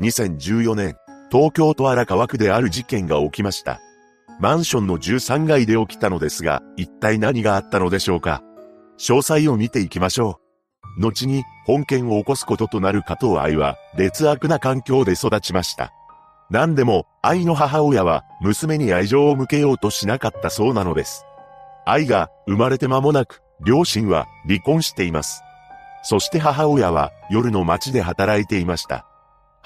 2014年、東京都荒川区である事件が起きました。マンションの13階で起きたのですが、一体何があったのでしょうか詳細を見ていきましょう。後に、本件を起こすこととなる加藤愛は、劣悪な環境で育ちました。何でも、愛の母親は、娘に愛情を向けようとしなかったそうなのです。愛が、生まれて間もなく、両親は、離婚しています。そして母親は、夜の街で働いていました。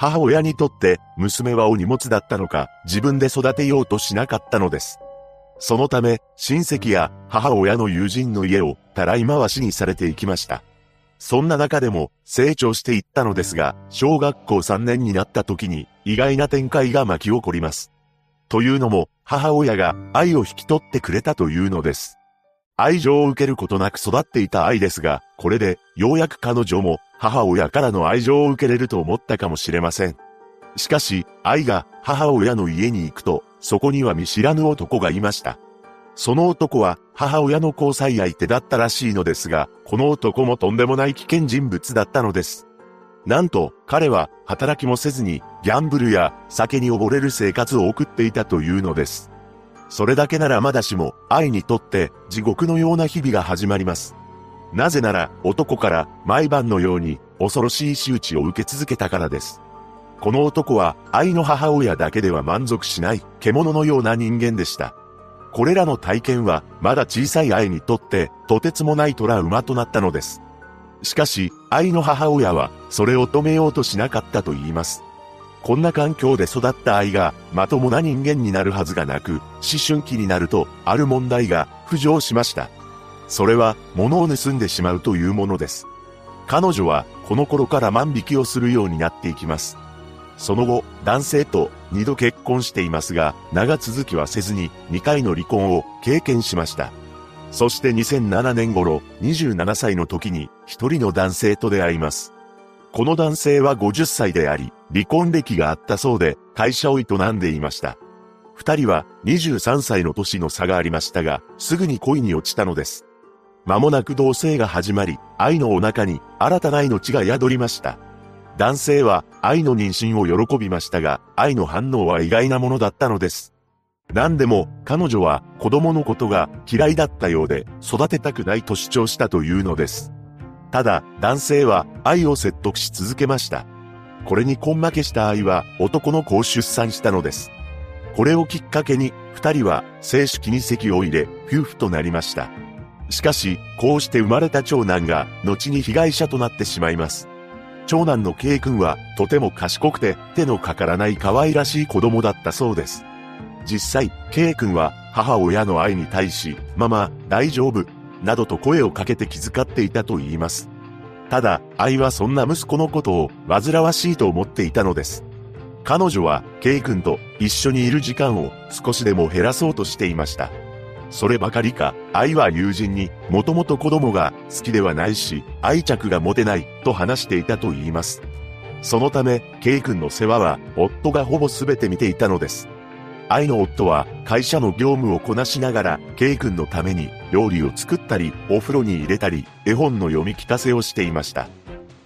母親にとって娘はお荷物だったのか自分で育てようとしなかったのです。そのため親戚や母親の友人の家をたらい回しにされていきました。そんな中でも成長していったのですが、小学校3年になった時に意外な展開が巻き起こります。というのも母親が愛を引き取ってくれたというのです。愛情を受けることなく育っていた愛ですが、これでようやく彼女も母親からの愛情を受けれると思ったかもしれません。しかし、愛が母親の家に行くと、そこには見知らぬ男がいました。その男は母親の交際相手だったらしいのですが、この男もとんでもない危険人物だったのです。なんと、彼は働きもせずにギャンブルや酒に溺れる生活を送っていたというのです。それだけならまだしも、愛にとって地獄のような日々が始まります。なぜなら、男から毎晩のように恐ろしい仕打ちを受け続けたからです。この男は愛の母親だけでは満足しない獣のような人間でした。これらの体験はまだ小さい愛にとってとてつもないトラウマとなったのです。しかし、愛の母親はそれを止めようとしなかったと言います。こんな環境で育った愛がまともな人間になるはずがなく、思春期になるとある問題が浮上しました。それは物を盗んでしまうというものです。彼女はこの頃から万引きをするようになっていきます。その後、男性と2度結婚していますが、長続きはせずに2回の離婚を経験しました。そして2007年頃、27歳の時に一人の男性と出会います。この男性は50歳であり、離婚歴があったそうで、会社を営んでいました。二人は23歳の年の差がありましたが、すぐに恋に落ちたのです。間もなく同棲が始まり、愛のお腹に新たな命が宿りました。男性は愛の妊娠を喜びましたが、愛の反応は意外なものだったのです。何でも彼女は子供のことが嫌いだったようで育てたくないと主張したというのです。ただ、男性は愛を説得し続けました。これに根負けした愛は男の子を出産したのです。これをきっかけに、二人は正式に籍を入れ、夫婦となりました。しかし、こうして生まれた長男が、後に被害者となってしまいます。長男の K 君は、とても賢くて、手のかからない可愛らしい子供だったそうです。実際、K 君は、母親の愛に対し、ママ、大丈夫、などと声をかけて気遣っていたと言います。ただ、愛はそんな息子のことを煩わしいと思っていたのです。彼女は、K 君と一緒にいる時間を少しでも減らそうとしていました。そればかりか、愛は友人にもともと子供が好きではないし、愛着が持てないと話していたと言います。そのため、K 君の世話は夫がほぼ全て見ていたのです。愛の夫は会社の業務をこなしながら、K 君のために料理を作ったり、お風呂に入れたり、絵本の読み聞かせをしていました。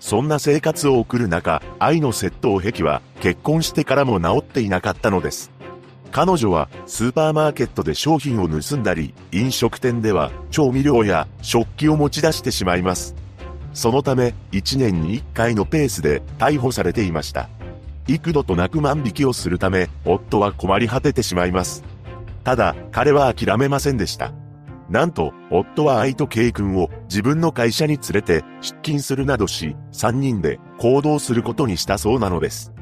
そんな生活を送る中、愛の窃盗癖は結婚してからも治っていなかったのです。彼女はスーパーマーケットで商品を盗んだり、飲食店では調味料や食器を持ち出してしまいます。そのため、1年に1回のペースで逮捕されていました。幾度となく万引きをするため、夫は困り果ててしまいます。ただ、彼は諦めませんでした。なんと、夫は愛と圭君を自分の会社に連れて出勤するなどし、3人で行動することにしたそうなのです。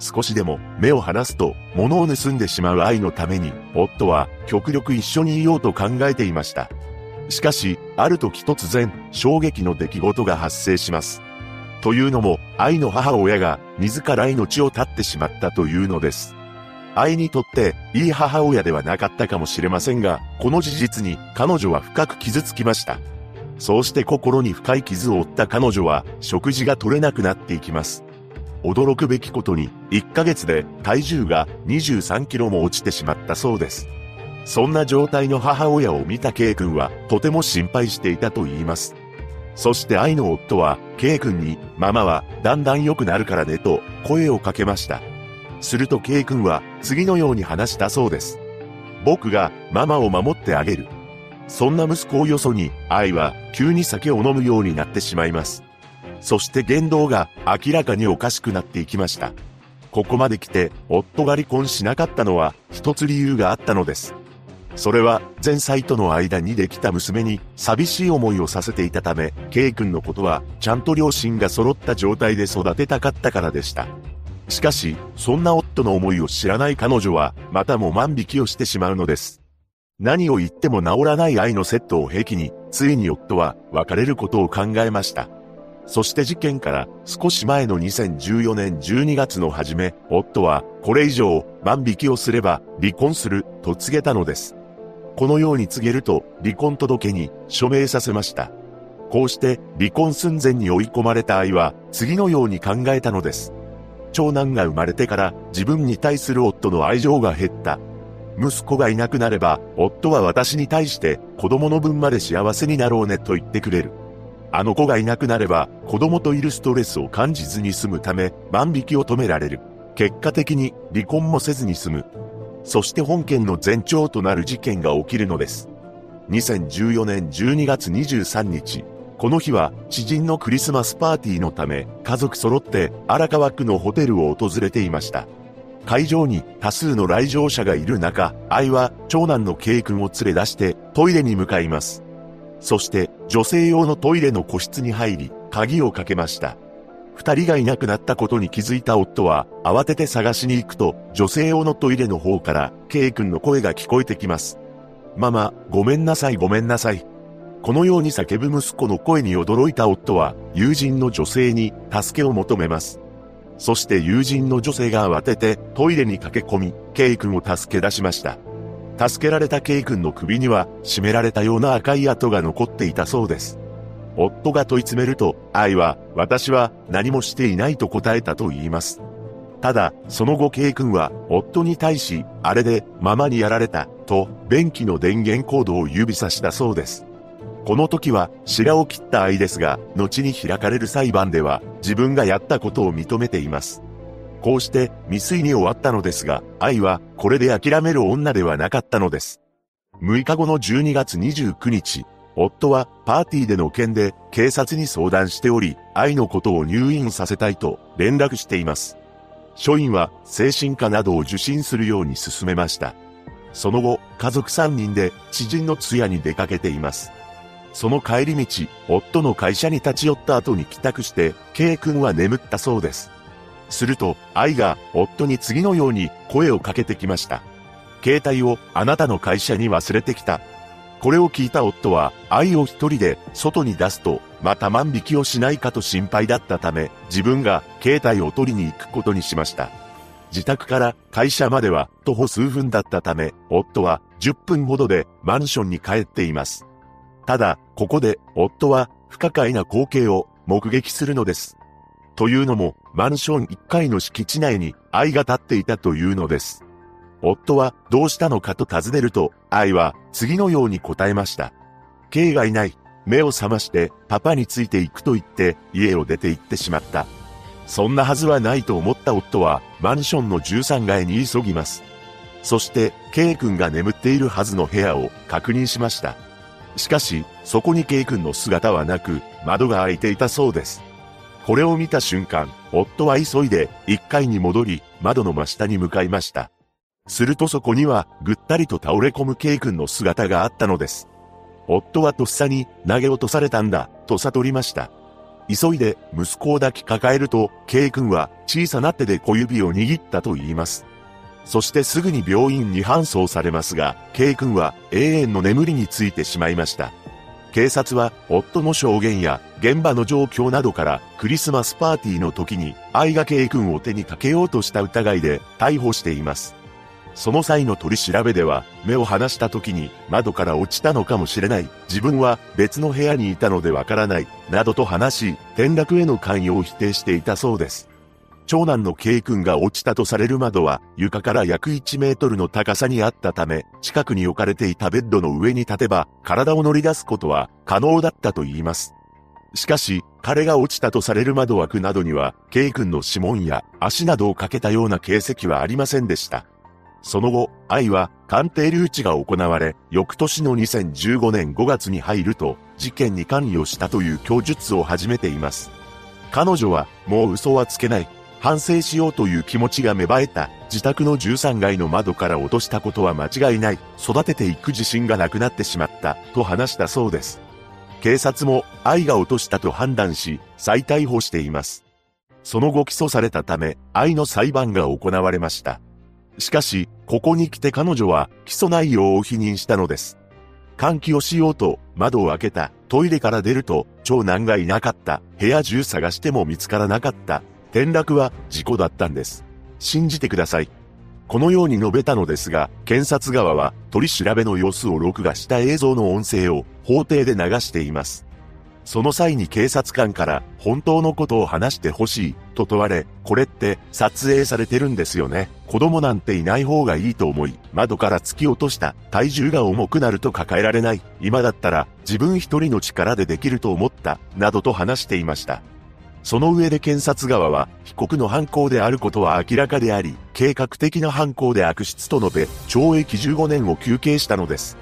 少しでも目を離すと物を盗んでしまう愛のために、夫は極力一緒にいようと考えていました。しかし、ある時突然、衝撃の出来事が発生します。というのも、愛の母親が自ら命を絶ってしまったというのです。愛にとっていい母親ではなかったかもしれませんが、この事実に彼女は深く傷つきました。そうして心に深い傷を負った彼女は食事が取れなくなっていきます。驚くべきことに1ヶ月で体重が23キロも落ちてしまったそうです。そんな状態の母親を見た K 君はとても心配していたと言います。そして愛の夫は、K 君に、ママは、だんだん良くなるからねと、声をかけました。すると K 君は、次のように話したそうです。僕が、ママを守ってあげる。そんな息子をよそに、愛は、急に酒を飲むようになってしまいます。そして言動が、明らかにおかしくなっていきました。ここまで来て、夫が離婚しなかったのは、一つ理由があったのです。それは前妻との間にできた娘に寂しい思いをさせていたため、K 君のことはちゃんと両親が揃った状態で育てたかったからでした。しかし、そんな夫の思いを知らない彼女は、またも万引きをしてしまうのです。何を言っても治らない愛のセットを兵器に、ついに夫は別れることを考えました。そして事件から少し前の2014年12月の初め、夫はこれ以上万引きをすれば離婚すると告げたのです。このように告げると、離婚届に署名させました。こうして離婚寸前に追い込まれた愛は、次のように考えたのです。長男が生まれてから自分に対する夫の愛情が減った。息子がいなくなれば、夫は私に対して子供の分まで幸せになろうねと言ってくれる。あの子がいなくなれば、子供といるストレスを感じずに済むため、万引きを止められる。結果的に離婚もせずに済む。そして本件の前兆となる事件が起きるのです。2014年12月23日、この日は知人のクリスマスパーティーのため家族揃って荒川区のホテルを訪れていました。会場に多数の来場者がいる中、愛は長男の K 君を連れ出してトイレに向かいます。そして女性用のトイレの個室に入り、鍵をかけました。二人がいなくなったことに気づいた夫は、慌てて探しに行くと、女性用のトイレの方から、K 君の声が聞こえてきます。ママ、ごめんなさいごめんなさい。このように叫ぶ息子の声に驚いた夫は、友人の女性に助けを求めます。そして友人の女性が慌ててトイレに駆け込み、K 君を助け出しました。助けられた K 君の首には、絞められたような赤い跡が残っていたそうです。夫が問い詰めると、愛は、私は何もしていないと答えたと言います。ただ、その後 K 君は、夫に対し、あれで、ママにやられた、と、便器の電源コードを指さしたそうです。この時は、白を切った愛ですが、後に開かれる裁判では、自分がやったことを認めています。こうして未遂に終わったのですが、愛はこれで諦める女ではなかったのです。6日後の12月29日、夫はパーティーでの件で警察に相談しており、愛のことを入院させたいと連絡しています。署員は精神科などを受診するように進めました。その後、家族3人で知人の通夜に出かけています。その帰り道、夫の会社に立ち寄った後に帰宅して、K 君は眠ったそうです。すると、愛が夫に次のように声をかけてきました。携帯をあなたの会社に忘れてきた。これを聞いた夫は、愛を一人で外に出すと、また万引きをしないかと心配だったため、自分が携帯を取りに行くことにしました。自宅から会社までは徒歩数分だったため、夫は10分ほどでマンションに帰っています。ただ、ここで夫は不可解な光景を目撃するのです。というのも、マンション1階の敷地内に愛が立っていたというのです。夫はどうしたのかと尋ねると、愛は次のように答えました。K がいない。目を覚ましてパパについていくと言って家を出て行ってしまった。そんなはずはないと思った夫はマンションの13階に急ぎます。そして K 君が眠っているはずの部屋を確認しました。しかし、そこに K 君の姿はなく、窓が開いていたそうです。これを見た瞬間、夫は急いで1階に戻り、窓の真下に向かいました。するとそこには、ぐったりと倒れ込む K 君の姿があったのです。夫はとっさに投げ落とされたんだ、と悟りました。急いで息子を抱きかかえると、K 君は小さな手で小指を握ったと言います。そしてすぐに病院に搬送されますが、K 君は永遠の眠りについてしまいました。警察は夫の証言や現場の状況などからクリスマスパーティーの時に愛が K 君を手にかけようとした疑いで逮捕しています。その際の取り調べでは、目を離した時に窓から落ちたのかもしれない。自分は別の部屋にいたのでわからない。などと話し、転落への関与を否定していたそうです。長男の K 君が落ちたとされる窓は床から約1メートルの高さにあったため、近くに置かれていたベッドの上に立てば体を乗り出すことは可能だったと言います。しかし、彼が落ちたとされる窓枠などには、K 君の指紋や足などをかけたような形跡はありませんでした。その後、愛は鑑定留置が行われ、翌年の2015年5月に入ると、事件に関与したという供述を始めています。彼女は、もう嘘はつけない。反省しようという気持ちが芽生えた。自宅の13階の窓から落としたことは間違いない。育てていく自信がなくなってしまった。と話したそうです。警察も愛が落としたと判断し、再逮捕しています。その後起訴されたため、愛の裁判が行われました。しかし、ここに来て彼女は起訴内容を否認したのです。換気をしようと窓を開けた。トイレから出ると長男がいなかった。部屋中探しても見つからなかった。転落は事故だったんです。信じてください。このように述べたのですが、検察側は取り調べの様子を録画した映像の音声を法廷で流しています。その際に警察官から本当のことを話してほしいと問われ、これって撮影されてるんですよね。子供なんていない方がいいと思い、窓から突き落とした。体重が重くなると抱えられない。今だったら自分一人の力でできると思った。などと話していました。その上で検察側は、被告の犯行であることは明らかであり、計画的な犯行で悪質と述べ、懲役15年を求刑したのです。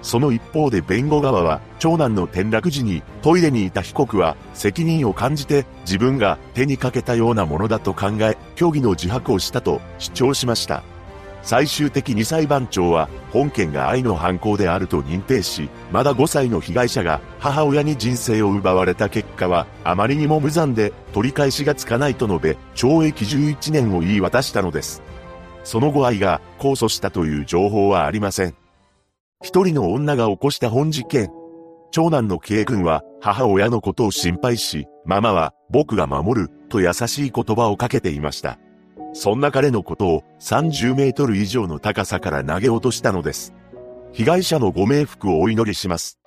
その一方で弁護側は、長男の転落時にトイレにいた被告は責任を感じて自分が手にかけたようなものだと考え、虚偽の自白をしたと主張しました。最終的に裁判長は本件が愛の犯行であると認定し、まだ5歳の被害者が母親に人生を奪われた結果はあまりにも無残で取り返しがつかないと述べ、懲役11年を言い渡したのです。その後愛が控訴したという情報はありません。一人の女が起こした本事件。長男の K 君は母親のことを心配し、ママは僕が守ると優しい言葉をかけていました。そんな彼のことを30メートル以上の高さから投げ落としたのです。被害者のご冥福をお祈りします。